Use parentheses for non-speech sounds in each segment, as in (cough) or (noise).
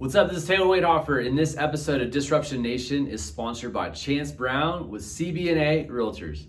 What's up? This is Taylor Waithofer, and this episode of Disruption Nation is sponsored by Chance Brown with CB&A Realtors.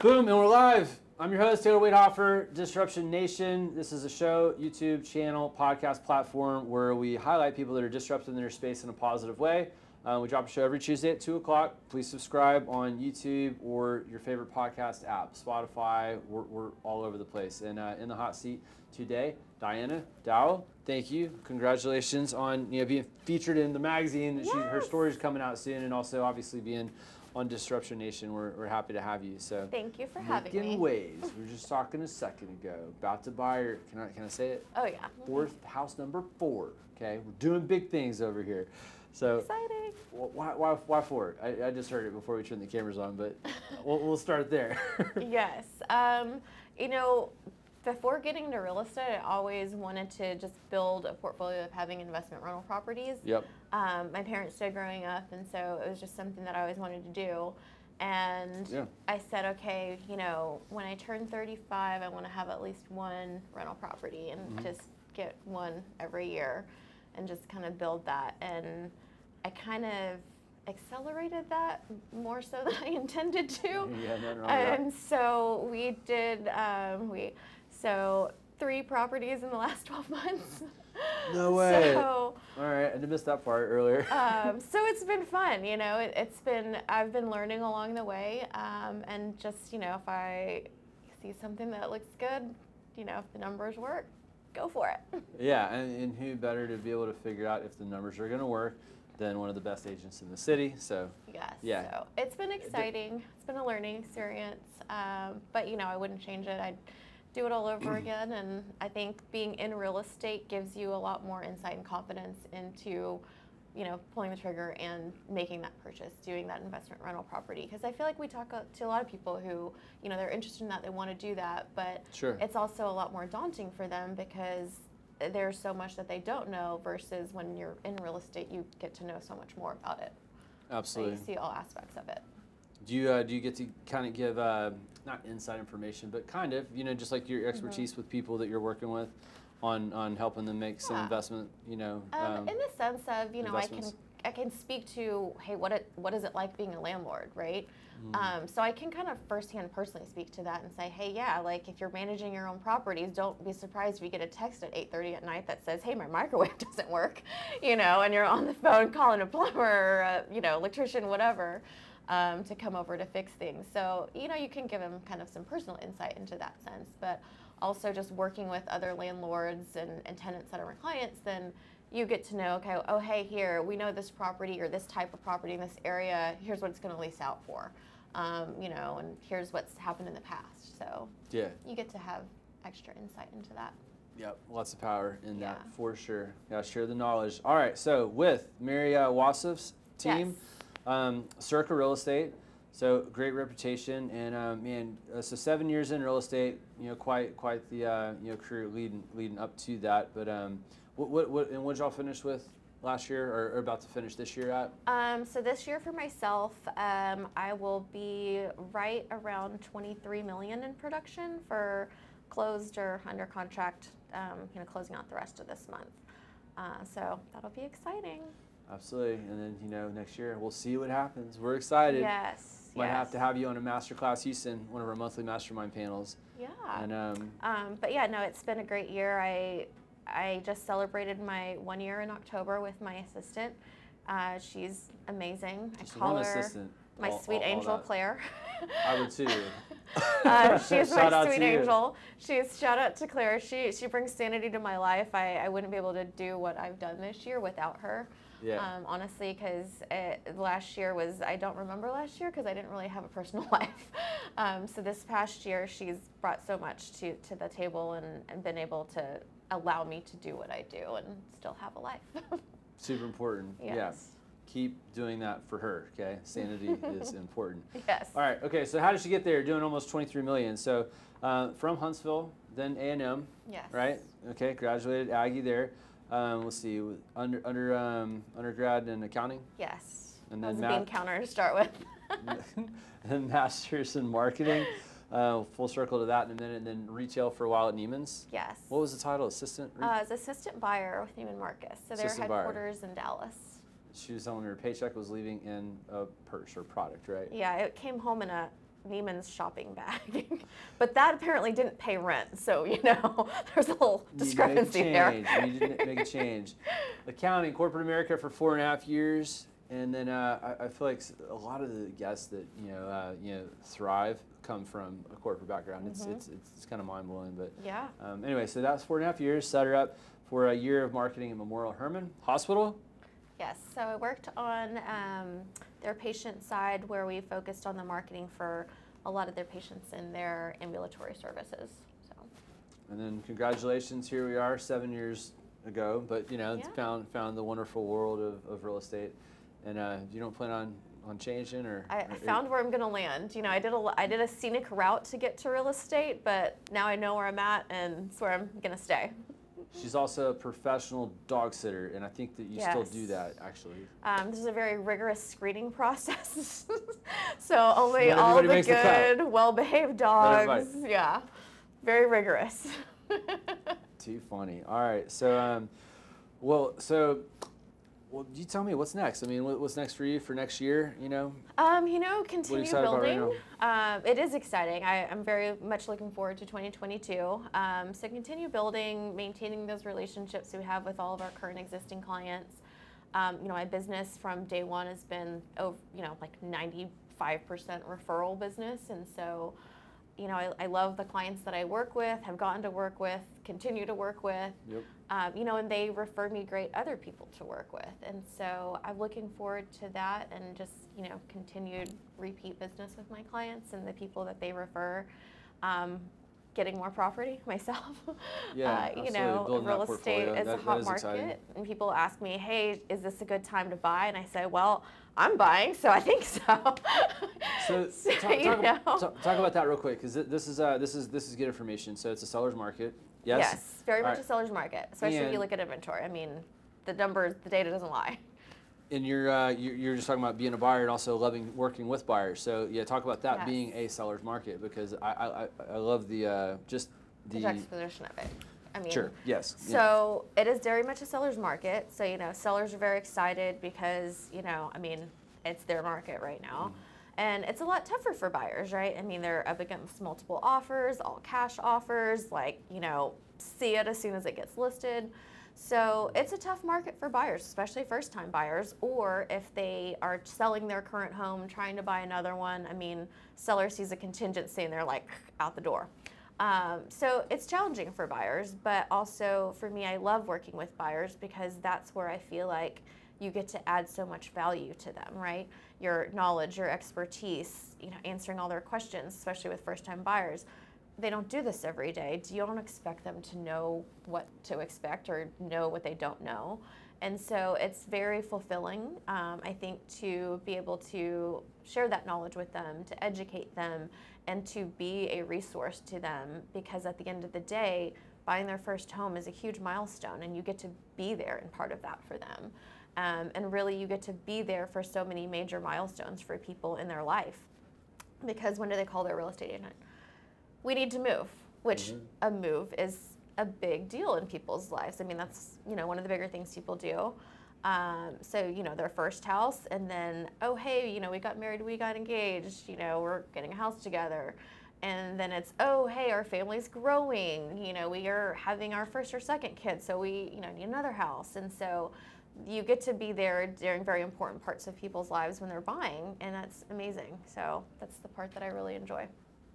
Boom, and we're live. I'm your host, Taylor Waithofer, Disruption Nation. This is a show, YouTube channel, podcast platform where we highlight people that are disrupting their space in a positive way. Uh, we drop a show every Tuesday at 2 o'clock. Please subscribe on YouTube or your favorite podcast app, Spotify. We're, we're all over the place. And uh, in the hot seat today, Diana Dow. Thank you. Congratulations on you know being featured in the magazine. She, her Yes. story's coming out soon, and also obviously being on Disruption Nation. We're, we're happy to have you. So Thank you for having me. waves. We were (laughs) just talking a second ago about to buy your. Can I can I say it? Oh yeah. Fourth house number four. Okay, we're doing big things over here. So Exciting. why why why four? I, I just heard it before we turned the cameras on, but (laughs) we'll, we'll start there. (laughs) yes. Um, you know, before getting into real estate, I always wanted to just build a portfolio of having investment rental properties. yep. Um, my parents did growing up, and so it was just something that I always wanted to do. And Yeah. I said, okay, you know, when I turn 35, I want to have at least one rental property and Mm-hmm. just get one every year and just kind of build that. And I kind of accelerated that more so (laughs) than I intended to. Yeah, wrong with that. And so we did, um, we, so three properties in the (laughs) last 12 months. No (laughs) way. So, All right, I did miss that part earlier. um, (laughs) so it's been fun, you know. It, it's been I've been learning along the way, um, and just you know, if I see something that looks good, you know, if the numbers work, go for it. yeah, and, and who better to be able to figure out if the numbers are going to work than one of the best agents in the city? So yes. Yeah. So it's been exciting. It's been a learning experience, um, but you know, I wouldn't change it. I'd do it all over again, and I think being in real estate gives you a lot more insight and confidence into you know, pulling the trigger and making that purchase, doing that investment rental property. Because I feel like we talk to a lot of people who, you know, they're interested in that, they want to do that, but Sure. it's also a lot more daunting for them because there's so much that they don't know versus when you're in real estate, you get to know so much more about it. So absolutely. you see all aspects of it. Do you uh, do you get to kind of give uh, not inside information, but kind of you know just like Mm-hmm. your expertise with people that you're working with on on helping them make some Yeah. investment? You know. Um, in the sense of, you know, I can. I can speak to, hey, what it, what is it like being a landlord, right? Mm-hmm. Um, so I can kind of firsthand personally speak to that and say, hey, yeah, like if you're managing your own properties, don't be surprised if you get a text at 8:30 at night that says, hey, my microwave (laughs) doesn't work, you know, and you're on the phone calling a plumber, or a, you know, electrician, whatever. Um, to come over to fix things. So, you know, you can give them kind of some personal insight into that sense, but also just working with other landlords and, and tenants that are my clients, then you get to know, okay, oh, hey, here, we know this property or this type of property in this area, here's what it's going to lease out for, um, you know, and here's what's happened in the past. So yeah. you get to have extra insight into that. Yep. Lots of power in that for sure. Yeah. Share the knowledge. All right. So with Mary uh, Wassef's team, um, Circa Real Estate. So great reputation, and um, man, uh, so seven years in real estate, you know, quite quite the uh, you know career leading leading up to that. But um, what what what and what y'all finish with last year, or, or about to finish this year at? Um, so this year for myself, um, I will be right around 23 million in production for closed or under contract. Um, you know, closing out the rest of this month. Uh, so that'll be exciting. Absolutely, and then you know next year we'll see what happens. We're excited. Yes. Might yes. have to have you on a masterclass Houston, one of our monthly mastermind panels. Yeah. And um, Um, but yeah, no, it's been a great year. I I just celebrated my one year in October with my assistant. Uh, she's amazing. Just I call her assistant. my all- sweet all- all angel that. Claire. I would too. (laughs) uh, she's my sweet you. angel. She's shout out to Claire. She she brings sanity to my life. I, I wouldn't be able to do what I've done this year without her. Yeah. Um, honestly, because last year was I don't remember last year because I didn't really have a personal (laughs) life. Um, so this past year, she's brought so much to to the table and, and been able to allow me to do what I do and still have a life. (laughs) Super important. Yeah. yes. Keep doing that for her. Okay. Sanity is (laughs) important. Yes. All right. Okay. So how did she get there? Doing almost 23 million. So uh, from Huntsville, then A and M, Yes. right? Okay. Graduated Aggie there. Um, let's see. Under under um, undergrad in accounting, Yes. And then was a counter to start with. (laughs) and masters in marketing. (laughs) Uh, full circle to that in a minute, and then retail for a while at Neiman's. yes. What was the title? Assistant. re- Uh, as assistant buyer with Neiman Marcus. So their Assistant buyer. headquarters in Dallas. she was telling me her paycheck was leaving in a purse or product, right? Yeah, it came home in a Neiman's shopping bag. (laughs) but that apparently didn't pay rent. So, you know, (laughs) there's a little discrepancy a there. change. You need to make a (laughs) change. Accounting, corporate America for four and a half years, and then uh, I, I feel like a lot of the guests that you know, uh, you know, thrive come from a corporate background. It's, Mhm. it's it's it's kind of mind blowing, but Yeah. um, anyway, so that's four and a half years. Set her up for a year of marketing at Memorial Hermann Hospital. Yes. So I worked on um, their patient side where we focused on the marketing for a lot of their patients in their ambulatory services. So, And then congratulations, here we are seven years ago. But you know, Yeah. found found the wonderful world of, of real estate. And uh, you don't plan on, on changing or? I, or- found where I'm going to land. You know, I did a I did a scenic route to get to real estate, but now I know where I'm at and it's where I'm going to stay. She's also a professional dog sitter, and I think that you still do that actually. Um, this is a very rigorous screening (laughs) process. (laughs) so only Not all the good, well-behaved dogs. Yeah, very rigorous. (laughs) Too funny. All right, so um, well, so well, you tell me what's next. I mean, what's next for you for next year? You know, um, you know, continue about right building. um, it is exciting. I, I'm very much looking forward to 2022. Um, so continue building, maintaining those relationships we have with all of our current existing clients. Um, you know, my business from day one has been, over, you know, like 95% referral business, and so, you know, I, I love the clients that I work with, have gotten to work with, continue to work with. Yep. Um, you know, and they refer me great other people to work with, and so I'm looking forward to that, and just you know, continued repeat business with my clients and the people that they refer. Um, getting more property (laughs) myself. Yeah, (laughs) uh, you know, Building real estate is that- a hot market, exciting. and people ask me, "Hey, is this a good time to buy?" And I say, "Well, I'm buying, so I think so." (laughs) So, (laughs) So, talk, talk, know. ab- talk, talk about that real quick, because this is uh, this is this is good information. So it's a seller's market. Yes. Yes, very All much right. a seller's market, especially if you look at inventory. I mean, the numbers, the data doesn't lie. And you're, uh, you're you're just talking about being a buyer and also loving working with buyers. So yeah, talk about that Yes. being a seller's market because I I, I- I love the uh, just The the juxtaposition of it. I mean, sure yes yeah. So it is very much a seller's market. So you know, sellers are very excited because you know, I mean, it's their market right now, mm-hmm. and it's a lot tougher for buyers, right? I mean, they're up against multiple offers, all cash offers, like you know, see it as soon as it gets listed. So it's a tough market for buyers, especially first-time buyers, or if they are selling their current home, trying to buy another one. I mean, seller sees a contingency and they're like out the door. Um, so it's challenging for buyers, but also for me, I love working with buyers because that's where I feel like you get to add so much value to them, right? Your knowledge, your expertise, you know, answering all their questions, especially with first-time buyers. They don't do this every day. You don't expect them to know what to expect or know what they don't know. And so it's very fulfilling, um, I think, to be able to share that knowledge with them, to educate them, and to be a resource to them because at the end of the day, buying their first home is a huge milestone and you get to be there and part of that for them. Um, and really, you get to be there for so many major milestones for people in their life. Because when do they call their real estate agent? We need to move, which Mhm. a move is a big deal in people's lives. I mean, that's you know one of the bigger things people do. Um, so you know their first house, and then oh hey, you know we got married, we got engaged, you know we're getting a house together, and then it's oh hey our family's growing you know we are having our first or second kid so we you know need another house and so you get to be there during very important parts of people's lives when they're buying and that's amazing so that's the part that i really enjoy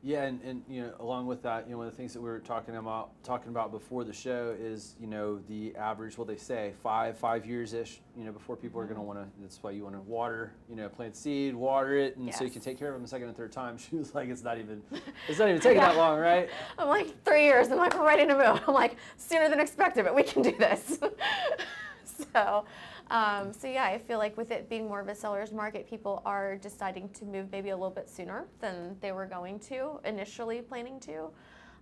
Yeah, and, and you know, along with that, you know, one of the things that we were talking about talking about before the show is, you know, the average. What they say, five five years ish. You know, before people are going to mm-hmm. want to. That's why you want to water. You know, plant seed, water it, and so you can take care of them a second and third time. (laughs) She was like, it's not even, (laughs) it's not even taking that long, right? (laughs) i'm like three years i'm like we're ready to move i'm like sooner than expected but we can do this so um, so yeah i feel like with it being more of a seller's market people are deciding to move maybe a little bit sooner than they were going to initially planning to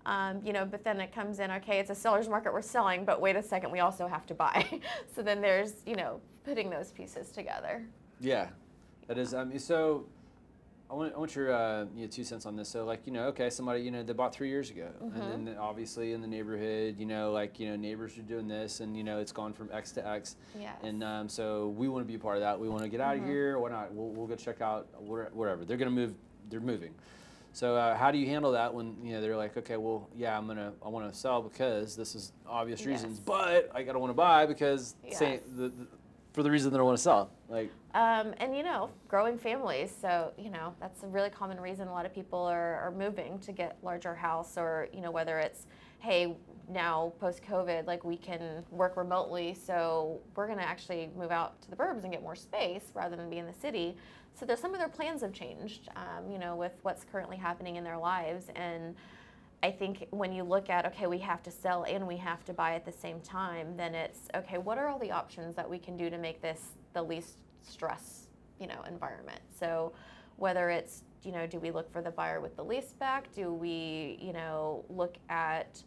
um, you know but then it comes in okay it's a seller's market we're selling but wait a second we also have to buy (laughs) so then there's you know putting those pieces together Yeah, that is. Mean, so I want, I want your uh, you know, two cents on this. So, like, you know, okay, somebody, you know, they bought three years ago, and then obviously in the neighborhood, you know, like, you know, neighbors are doing this, and you know, it's gone from X to X, yes and um, so we want to be a part of that. We want to get out of here. Why not? We'll, we'll go check out wherever they're gonna move. They're moving. So uh, how do you handle that when you know they're like, okay, well, yeah, I'm gonna, I want to sell because this is obvious reasons, Yes. but I gotta want to buy because say the, the, for the reason that I want to sell. Like, Um, and you know, growing families. So you know, that's a really common reason a lot of people are, are moving to get larger house, or you know, whether it's hey now post COVID, like we can work remotely, so we're gonna actually move out to the burbs and get more space rather than be in the city. So there's some of their plans have changed, um, you know, with what's currently happening in their lives and. I think when you look at, okay, we have to sell and we have to buy at the same time, then it's, okay, what are all the options that we can do to make this the least stress, you know, environment? So whether it's, you know, do we look for the buyer with the lease back? Do we, you know, look at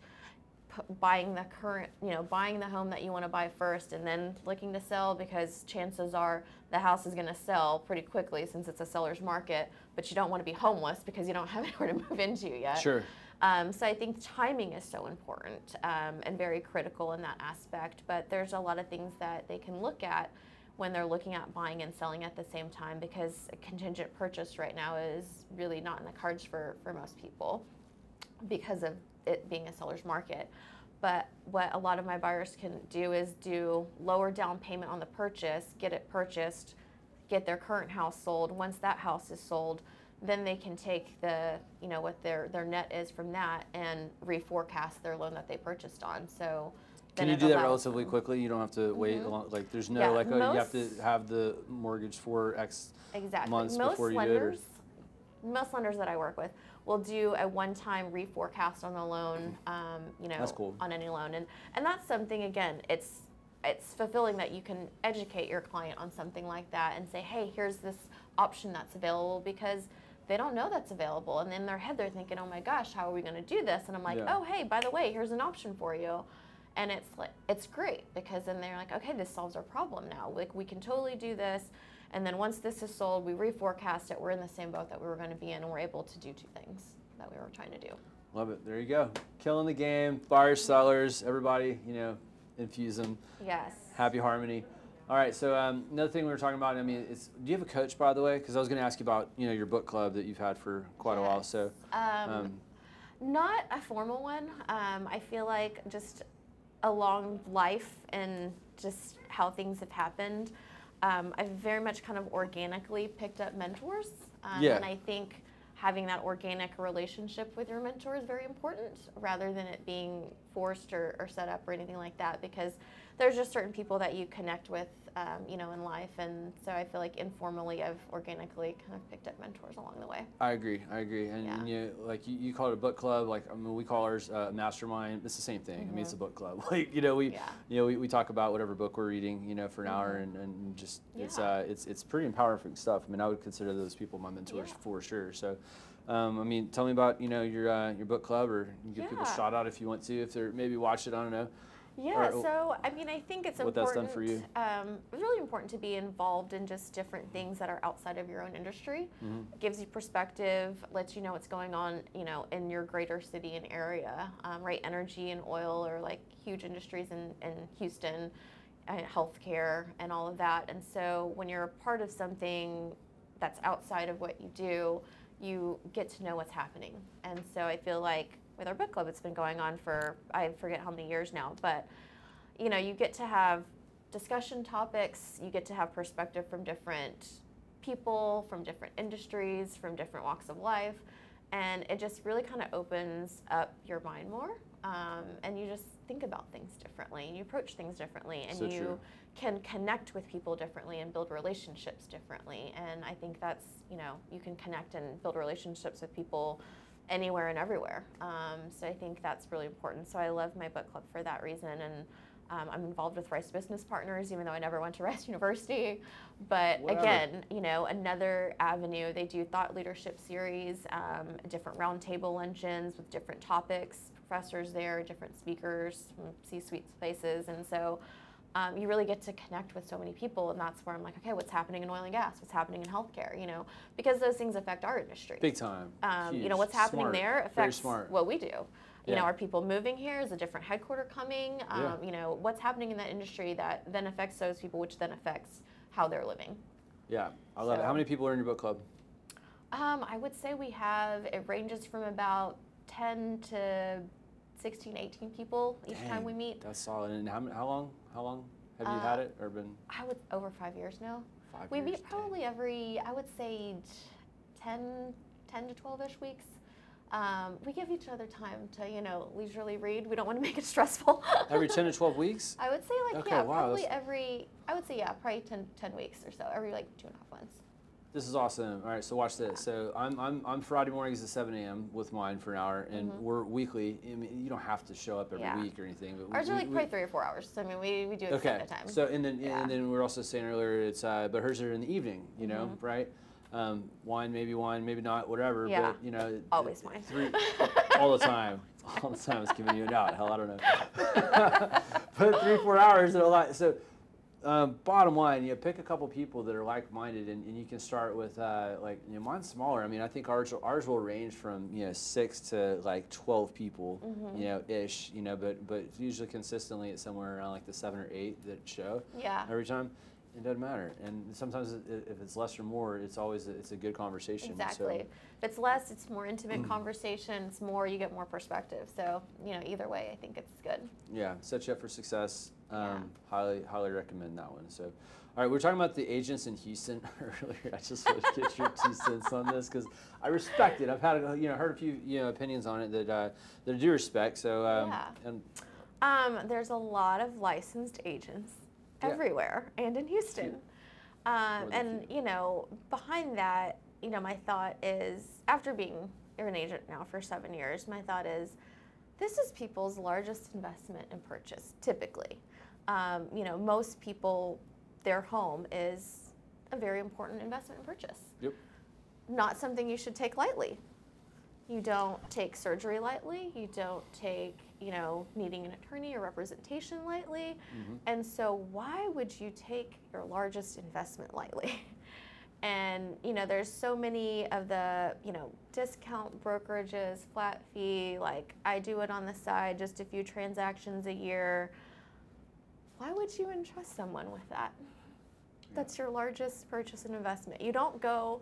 p- buying the current, you know, buying the home that you want to buy first and then looking to sell because chances are the house is going to sell pretty quickly since it's a seller's market, but you don't want to be homeless because you don't have (laughs) anywhere to move into yet. sure. Um, so I think timing is so important um, and very critical in that aspect. But there's a lot of things that they can look at when they're looking at buying and selling at the same time because a contingent purchase right now is really not in the cards for, for most people because of it being a seller's market. But what a lot of my buyers can do is do lower down payment on the purchase, get it purchased, get their current house sold. Once that house is sold, then they can take the, you know, what their, their net is from that and reforecast their loan that they purchased on. So Can then you it do that allows relatively them- quickly? You don't have to wait. Mhm. a long, like, there's no Yeah, like, oh, you have to most- have the mortgage for X. Exactly. months most before you do it, or- lenders, most lenders that I work with will do a one-time reforecast on the loan, um, you know, That's cool. on any loan, and and that's something again, it's it's fulfilling that you can educate your client on something like that and say, hey, here's this option that's available because they don't know that's available, and in their head they're thinking, oh my gosh, how are we going to do this? And I'm like, Yeah. oh hey, by the way, here's an option for you. And it's like it's great because then they're like, okay, this solves our problem now. Like we can totally do this. And then once this is sold, we reforecast it. We're in the same boat that we were going to be in, and we're able to do two things that we were trying to do. Love it. There you go. Killing the game. Buyers, sellers, everybody. You know, infuse them. Yes. Happy harmony. All right. So um, another thing we were talking about. I mean, it's. Do you have a coach, by the way? Because I was going to ask you about you know your book club that you've had for quite a while. So. Um, Um, not a formal one. Um, I feel like just along life and just how things have happened, um, I've very much kind of organically picked up mentors. Um, Yeah. And I think having that organic relationship with your mentor is very important rather than it being forced or, or set up or anything like that because there's just certain people that you connect with, um, you know, in life. And so I feel like informally I've organically kind of picked up mentors along the way. I agree. I agree. And Yeah. you like you, you call it a book club. Like I mean, we call ours uh, mastermind. It's the same thing. I mean, it's a book club. (laughs) Like you know, we Yeah. you know we, we talk about whatever book we're reading. You know, for an hour, and, and just yeah. it's uh it's it's pretty empowering stuff. I mean, I would consider those people my mentors for sure. So. Um, I mean, tell me about you know your uh, your book club, or you give people a shout out if you want to, if they're maybe watch it. I don't know. Yeah, or so I mean, I think it's what that's important. done for you. Um, it's really important to be involved in just different things that are outside of your own industry. Mhm. It gives you perspective, lets you know what's going on, you know, in your greater city and area. Um, right, energy and oil are like huge industries in, in Houston, and healthcare and all of that. And so when you're a part of something that's outside of what you do, you get to know what's happening. And so I feel like with our book club, it's been going on for I forget how many years now, but you know, you get to have discussion topics, you get to have perspective from different people, from different industries, from different walks of life, and it just really kind of opens up your mind more. Um, and you just think about things differently, and you approach things differently, and So you true. can connect with people differently and build relationships differently. And I think that's, you know, you can connect and build relationships with people anywhere and everywhere. Um, so I think that's really important. So I love my book club for that reason. And um, I'm involved with Rice Business Partners, even though I never went to (laughs) Rice University. But again, you know, another avenue. They do thought leadership series, um, different roundtable luncheons with different topics, professors there, different speakers C-suite places, and so um, you really get to connect with so many people, and that's where I'm like, okay, what's happening in oil and gas? What's happening in healthcare? You know, because those things affect our industry. Big time. Um, you know, what's happening Smart. there affects what we do. You Yeah. know, are people moving here? Is a different headquarter coming? Um, Yeah. You know, what's happening in that industry that then affects those people, which then affects how they're living. Yeah, I love it. How many people are in your book club? Um, I would say we have, it ranges from about 10 to 16, 18 people each time we meet. That's solid. And how, how long? How long have you Uh, had it, or been I would, over five years now. five We years? meet probably every, I would say, t- 10, 10 to 12 ish weeks. Um, we give each other time to, you know, leisurely read. We don't want to (laughs) make it stressful. Every ten to (laughs) twelve weeks. I would say, like, Okay, yeah, wow, probably that's- every, I would say, yeah, probably 10, 10 weeks or so, every like two and a half months. This is awesome. All right, so watch this. So I'm, I'm, I'm Friday mornings at 7 a.m. with mine for an hour, and we're weekly. I mean, you don't have to show up every Mm-hmm. Yeah. week or anything. But we- Ours are we- like we- probably three or four hours. So, I mean, we, we do it Okay. the time. So and then Yeah. and then we are also saying earlier it's uh, but hers are in the evening, you know, Mhm. right? Um, wine, maybe wine, maybe not, whatever. Yeah. But you know, Always wine. Three, all the time, all the time. It's giving you a out. Hell, I don't know. (laughs) but three, four hours are a lot. So. Um, bottom line, you know, pick a couple people that are like-minded, and, and you can start with uh, like you know, mine's smaller. I mean, I think ours ours will range from you know six to like twelve people, Mm-hmm. you know, ish, you know, but but usually consistently it's somewhere around like the seven or eight that show yeah. every time. It doesn't matter, and sometimes i- if it's less or more, it's always a, it's a good conversation. Exactly. So, If it's less, it's more intimate conversation. It's more, you get more perspective. So, you know, either way, I think it's good. yeah, set you up for success. Um, Yeah. Highly highly recommend that one. So, all right, we are talking about the agents in Houston (laughs) earlier. I just want to get your two cents on this because I respect it. I've had a- you know heard a few you know opinions on it that uh, that I do respect. So um, Yeah. and Um, there's a lot of licensed agents Yeah. everywhere and in Houston. Um, and, you know, behind that, you know, my thought is after being an agent now for seven years, my thought is this is people's largest investment and purchase typically. Um, you know, most people, their home is a very important investment and purchase. Yep. Not something you should take lightly. You don't take surgery lightly. You don't take, you know, needing an attorney or representation lightly. Mm-hmm. And so, why would you take your largest investment lightly? (laughs) And, you know, there's so many of the, you know, discount brokerages, flat fee, like I do it on the side, just a few transactions a year. Why would you entrust someone with that? That's your largest purchase and investment. You don't go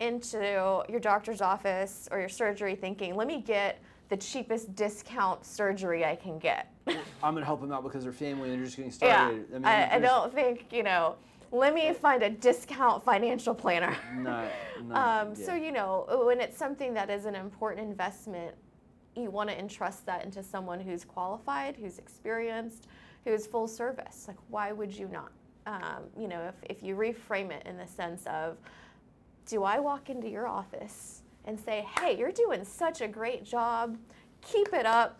into your doctor's office or your surgery thinking, let me get the cheapest discount surgery I can get. (laughs) I'm gonna help them out because they're family and they're just getting yeah, started. mean, I, I don't think, you know, let me find a discount financial planner. Not, (laughs) not, Um, yeah. So, you know, when it's something that is an important investment, you want to entrust that into someone who's qualified, who's experienced, who's full service. Like, why would you not? Um, you know, if, if you reframe it in the sense of, do I walk into your office and say, hey, you're doing such a great job, keep it up,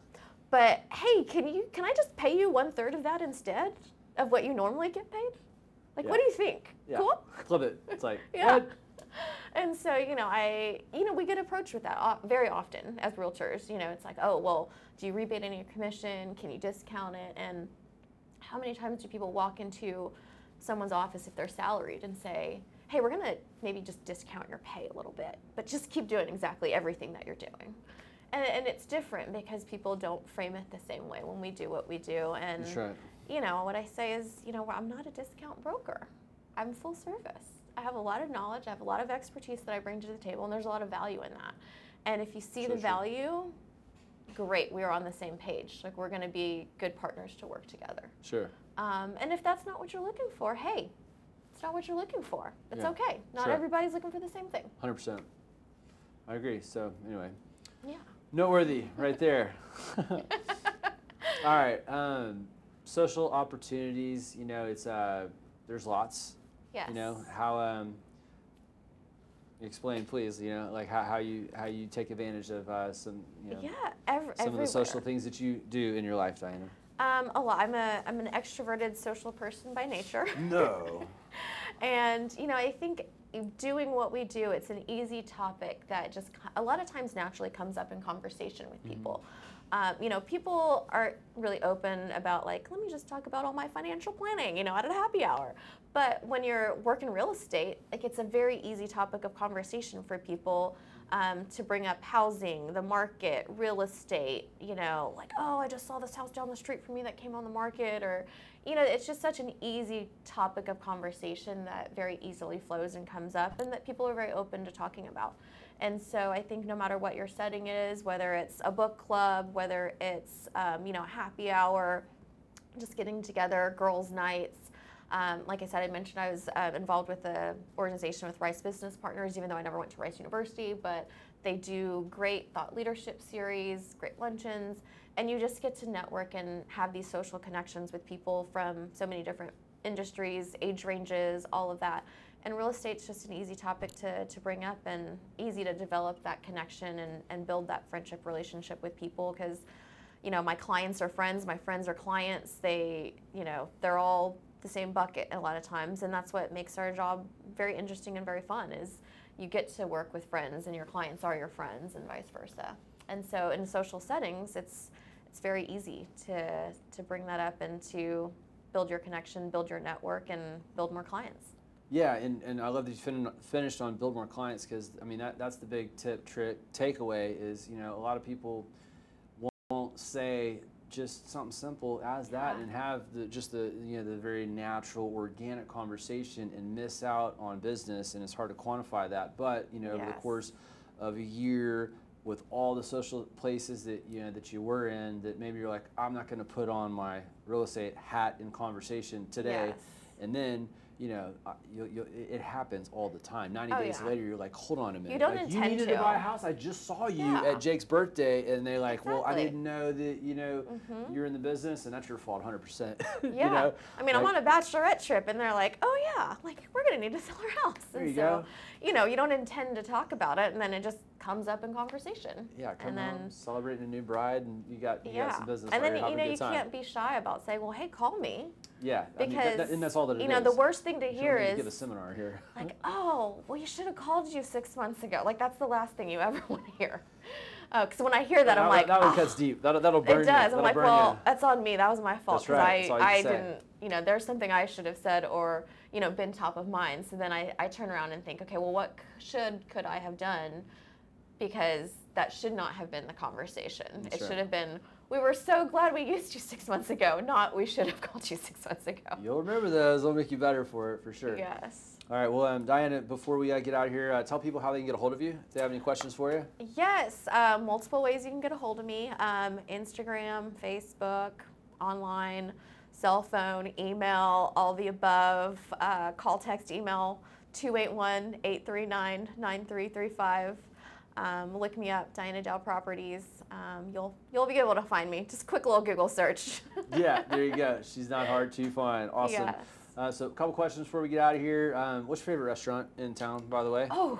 but hey, can you can I just pay you one third of that instead of what you normally get paid? Like, what do you think? Yeah. Cool? Flip it. It's like (laughs) Yeah. what? And so, you know, I, you know, we get approached with that very often as realtors. You know, it's like, oh, well, do you rebate any of your commission? Can you discount it? And how many times do people walk into someone's office if they're salaried and say, hey, we're going to maybe just discount your pay a little bit, but just keep doing exactly everything that you're doing? And, and it's different because people don't frame it the same way when we do what we do. And right. you know, what I say is, you know, I'm not a discount broker. I'm full service. I have a lot of knowledge, I have a lot of expertise that I bring to the table, and there's a lot of value in that. And if you see So the true. value, great, we are on the same page. Like we're going to be good partners to work together. Sure. Um, and if that's not what you're looking for, hey, it's not what you're looking for. It's Yeah. okay. Not Sure. everybody's looking for the same thing. Hundred percent. I agree. So anyway, Yeah. noteworthy right there. (laughs) (laughs) All right. Um, social opportunities. You know, it's uh, there's lots. yes. You know how um. Explain, please. You know, like how, how you how you take advantage of uh, some you know yeah. Ev- some of the social things that you do in your life, Diana. Um, a lot. I'm a I'm an extroverted social person by nature. No. (laughs) And you know, I think doing what we do, it's an easy topic that just a lot of times naturally comes up in conversation with people. Um, you know, people aren't really open about like, let me just talk about all my financial planning, you know, at a happy hour. But when you're working real estate, like it's a very easy topic of conversation for people um, to bring up housing, the market, real estate. You know, like, oh, I just saw this house down the street from me that came on the market, or you know, it's just such an easy topic of conversation that very easily flows and comes up, and that people are very open to talking about. And so I think no matter what your setting is, whether it's a book club, whether it's um, you know happy hour, just getting together, girls' nights. Um, like I said, I mentioned I was uh, involved with the organization with Rice Business Partners, even though I never went to Rice University. But they do great thought leadership series, great luncheons, and you just get to network and have these social connections with people from so many different industries, age ranges, all of that. And real estate's just an easy topic to, to bring up and easy to develop that connection and, and build that friendship relationship with people because you know my clients are friends my friends are clients they you know they're all the same bucket a lot of times and that's what makes our job very interesting and very fun is you get to work with friends and your clients are your friends and vice versa. And so in social settings it's it's very easy to to bring that up and to build your connection build your network and build more clients Yeah, and, and I love that you fin- finished on build more clients because I mean that that's the big tip, trick, takeaway is you know a lot of people won't say just something simple as that Yeah. and have the just the you know the very natural organic conversation and miss out on business and it's hard to quantify that but you know over the course of a year with all the social places that you know that you were in that maybe you're like I'm not going to put on my real estate hat in conversation today Yes. and then you know uh, you, you, it happens all the time 90 Oh, days yeah. later you're like hold on a minute don't like, you needed to. to. buy a house i just saw you Yeah. at jake's birthday and they're like well i didn't know that you know Mhm. you're in the business and that's your fault 100% (laughs) Yeah. you know I mean, I'm on a bachelorette trip, and they're like, "Oh yeah, like we're gonna need to sell our house." There you so, go. You know, you don't intend to talk about it, and then it just comes up in conversation. yeah come and home then celebrating a new bride and you got you yeah, got some business and then you know you time. can't be shy about saying, "Well, hey, call me," yeah I mean, because that, that- and that's all that it you know the worst thing to hear is give a seminar here like, "Oh, well, you should have called you six months ago." Like that's the last thing you ever (laughs) want to hear. Oh, because when I hear that, I'm like, that one "Oh." cuts deep that'll, that'll burn It you does. I'm That'll like, well, you. that's on me. That was my fault That's right. I, you I say. didn't, you know, there's something I should have said or, you know, been top of mind. So then I, I turn around and think, okay, well, what should, could I have done? Because that should not have been the conversation. That's it right. should have been, we were so glad we used you six months ago, not we should have (laughs) called you six months ago. you'll remember those they'll make you better for it for sure Yes. All right well um, diana before we uh, get out of here uh, tell people how they can get a hold of you if they have any questions for you Yes, uh, multiple ways you can get a hold of me um, Instagram, Facebook, online, cell phone, email, all the above. Uh, call, text, email 281 839 9335. Um, look me up, Diana Dow Properties. Um, you'll you'll be able to find me. Just a quick little Google search. (laughs) yeah, there you go. She's not hard to find. Awesome. Yes. Uh, so, a couple questions before we get out of here. Um, what's your favorite restaurant in town, by the way? Oh,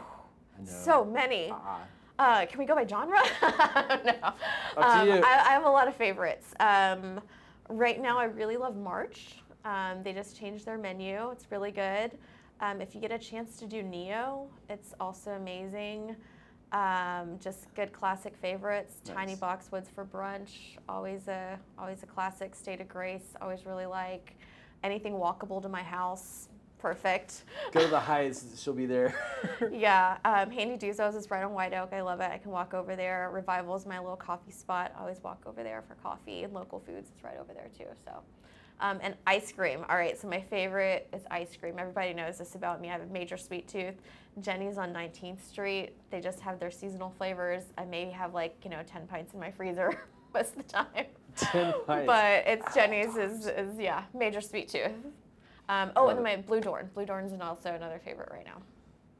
so many. Ah, Uh, can we go by genre? (laughs) no. to um, you. I, I have a lot of favorites. Um, right now, I really love March. Um, they just changed their menu. It's really good. Um, if you get a chance to do Neo, it's also amazing. Um, just good classic favorites. Tiny Boxwoods for brunch, always a always a classic. State of Grace, always really like. Anything walkable to my house, perfect. Go to the Heights. She'll be there. (laughs) yeah, um, Handy Duzos is right on White Oak. I love it. I can walk over there. Revival is my little coffee spot. I always walk over there for coffee and local foods. It's right over there too. So, Um, and ice cream. All right, so my favorite is ice cream. Everybody knows this about me. I have a major sweet tooth. Jeni's on 19th Street. They just have their seasonal flavors. I maybe have like, you know, 10 pints in my freezer (laughs) most of the time. 10 (laughs) pints. But it's Jeni's is, is yeah, major sweet tooth. Um, oh, and then my Bludorn. Blue Dorn's and also another favorite right now.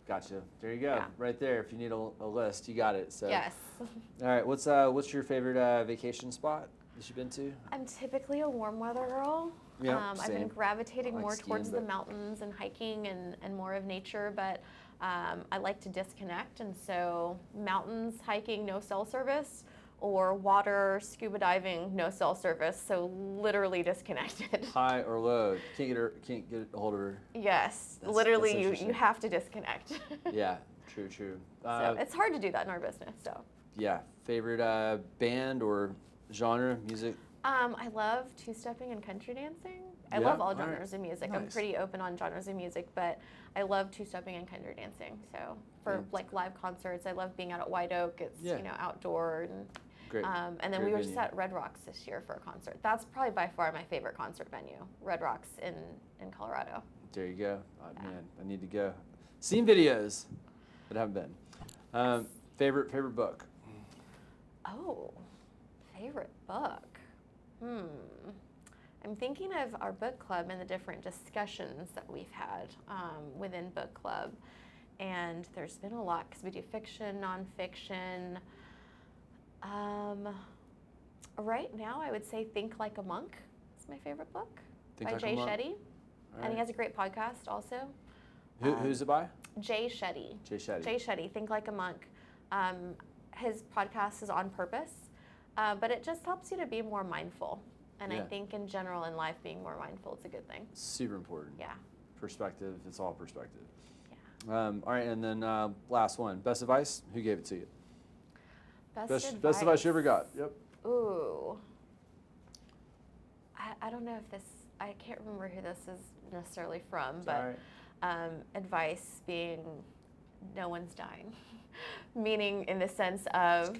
Gotcha. There you go. Yeah. Right there. If you need a, a list, you got it. So. Yes. (laughs) All right. What's uh what's your favorite uh, vacation spot that you've been to? I'm typically a warm weather girl. Yeah, um, I've been gravitating like more skiing, towards the mountains and hiking and, and more of nature, but um, I like to disconnect. And so, mountains, hiking, no cell service, or water, scuba diving, no cell service. So, literally disconnected. (laughs) High or low? Can't get her. Can't get a hold of her. yes, That's- literally, that's you, you have to disconnect. (laughs) Yeah. True. True. so, Uh, it's hard to do that in our business. So, yeah. Favorite uh, band or genre music? Um, I love two-stepping and country dancing. I Yeah? love all right. genres of music. I'm pretty open on genres of music, but I love two-stepping and country dancing. So for Yeah. like live concerts, I love being out at White Oak. It's Yeah. you know outdoor and Great. um, and then Great we were just at Red Rocks this year for a concert. That's probably by far my favorite concert venue, Red Rocks in in Colorado. There you go. Oh, Yeah. Man, I need to go. Seen videos, but haven't been. Um, favorite favorite book. Oh, favorite book. Hmm. I'm thinking of our book club and the different discussions that we've had um, within book club. And there's been a lot because we do fiction, nonfiction. Um, right now, I would say Think Like a Monk is my favorite book Think by Like Jay Shetty. All And he has a great podcast also. Who, um, who's it by? Jay Shetty. Jay Shetty. Jay Shetty, Think Like a Monk. Um, his podcast is on purpose, uh, but it just helps you to be more mindful. And I think in general in life, being more mindful is a good thing. Super important. Yeah. Perspective. It's all perspective. Yeah. Um, all right, and then uh, last one. Best advice. Who gave it to you? Best, Best advice. best advice you ever got. Yep. Ooh. I, I don't know if this, I can't remember who this is necessarily from, but right. um, advice being no one's dying (laughs) meaning in the sense of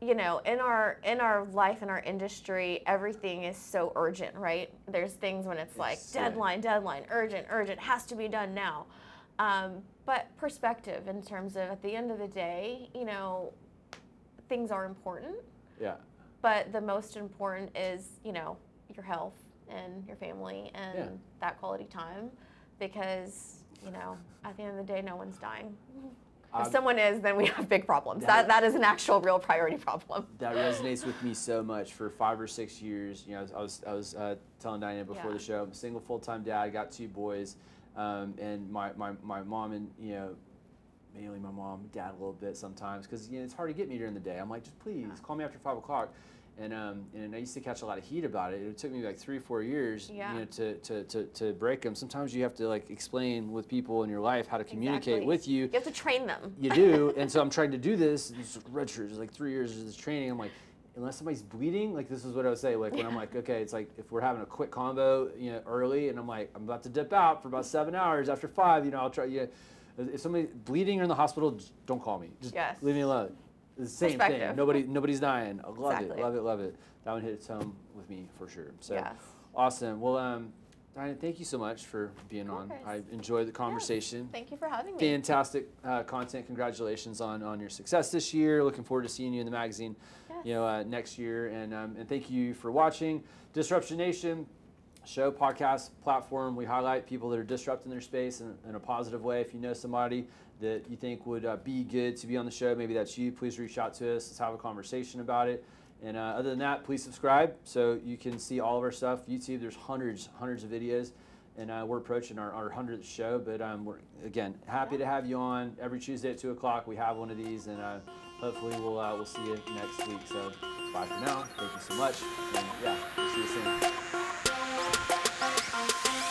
you know in our in our life in our industry everything is so urgent right there's things when it's like It's, yeah. deadline deadline urgent urgent has to be done now um, but perspective in terms of at the end of the day you know things are important Yeah. but the most important is you know your health and your family and Yeah. that quality time because you know at the end of the day no one's dying if Um, someone is then we have big problems that- that, that is an actual real priority problem (laughs) that resonates with me so much. For five or six years, you know, I was I was, uh, telling Diana before Yeah. the show. I'm a single full time dad. Got two boys, um, and my, my my mom and you know. Mainly my mom, dad a little bit sometimes because you know it's hard to get me during the day. I'm like, just please call me after five o'clock, and um, and I used to catch a lot of heat about it. It took me like three, four years, Yeah. you know, to, to, to, to break them. Sometimes you have to like explain with people in your life how to communicate Exactly. with you you have to train them you do and so i'm trying to do this it's like three years of this training i'm like unless somebody's bleeding like this is what i would say like when i'm like (laughs) okay it's like if we're having a quick combo you know early and i'm like i'm about to dip out for about seven hours after five you know i'll try you know, if somebody's bleeding or in the hospital just don't call me just Yes. leave me alone the same thing nobody nobody's dying i love it Exactly. love it love it that one hits home with me for sure so yes awesome well um Diana, thank you so much for being on. I enjoyed the conversation thank you for having me fantastic uh, content. Congratulations on, on your success this year. Looking forward to seeing you in the magazine, Yes. you know, uh, next year. And um, and thank you for watching Disruption Nation show podcast platform. We highlight people that are disrupting their space in, in a positive way. If you know somebody that you think would uh, be good to be on the show, maybe that's you. Please reach out to us. Let's have a conversation about it. And uh, other than that, please subscribe so you can see all of our stuff. YouTube, there's hundreds, hundreds of videos and uh, we're approaching our, our 100th show. But um, we're again happy to have you on every Tuesday at two o'clock. We have one of these, and uh, hopefully we'll uh, we'll see you next week. So bye for now. Thank you so much, and yeah, we'll see you soon. Thank you.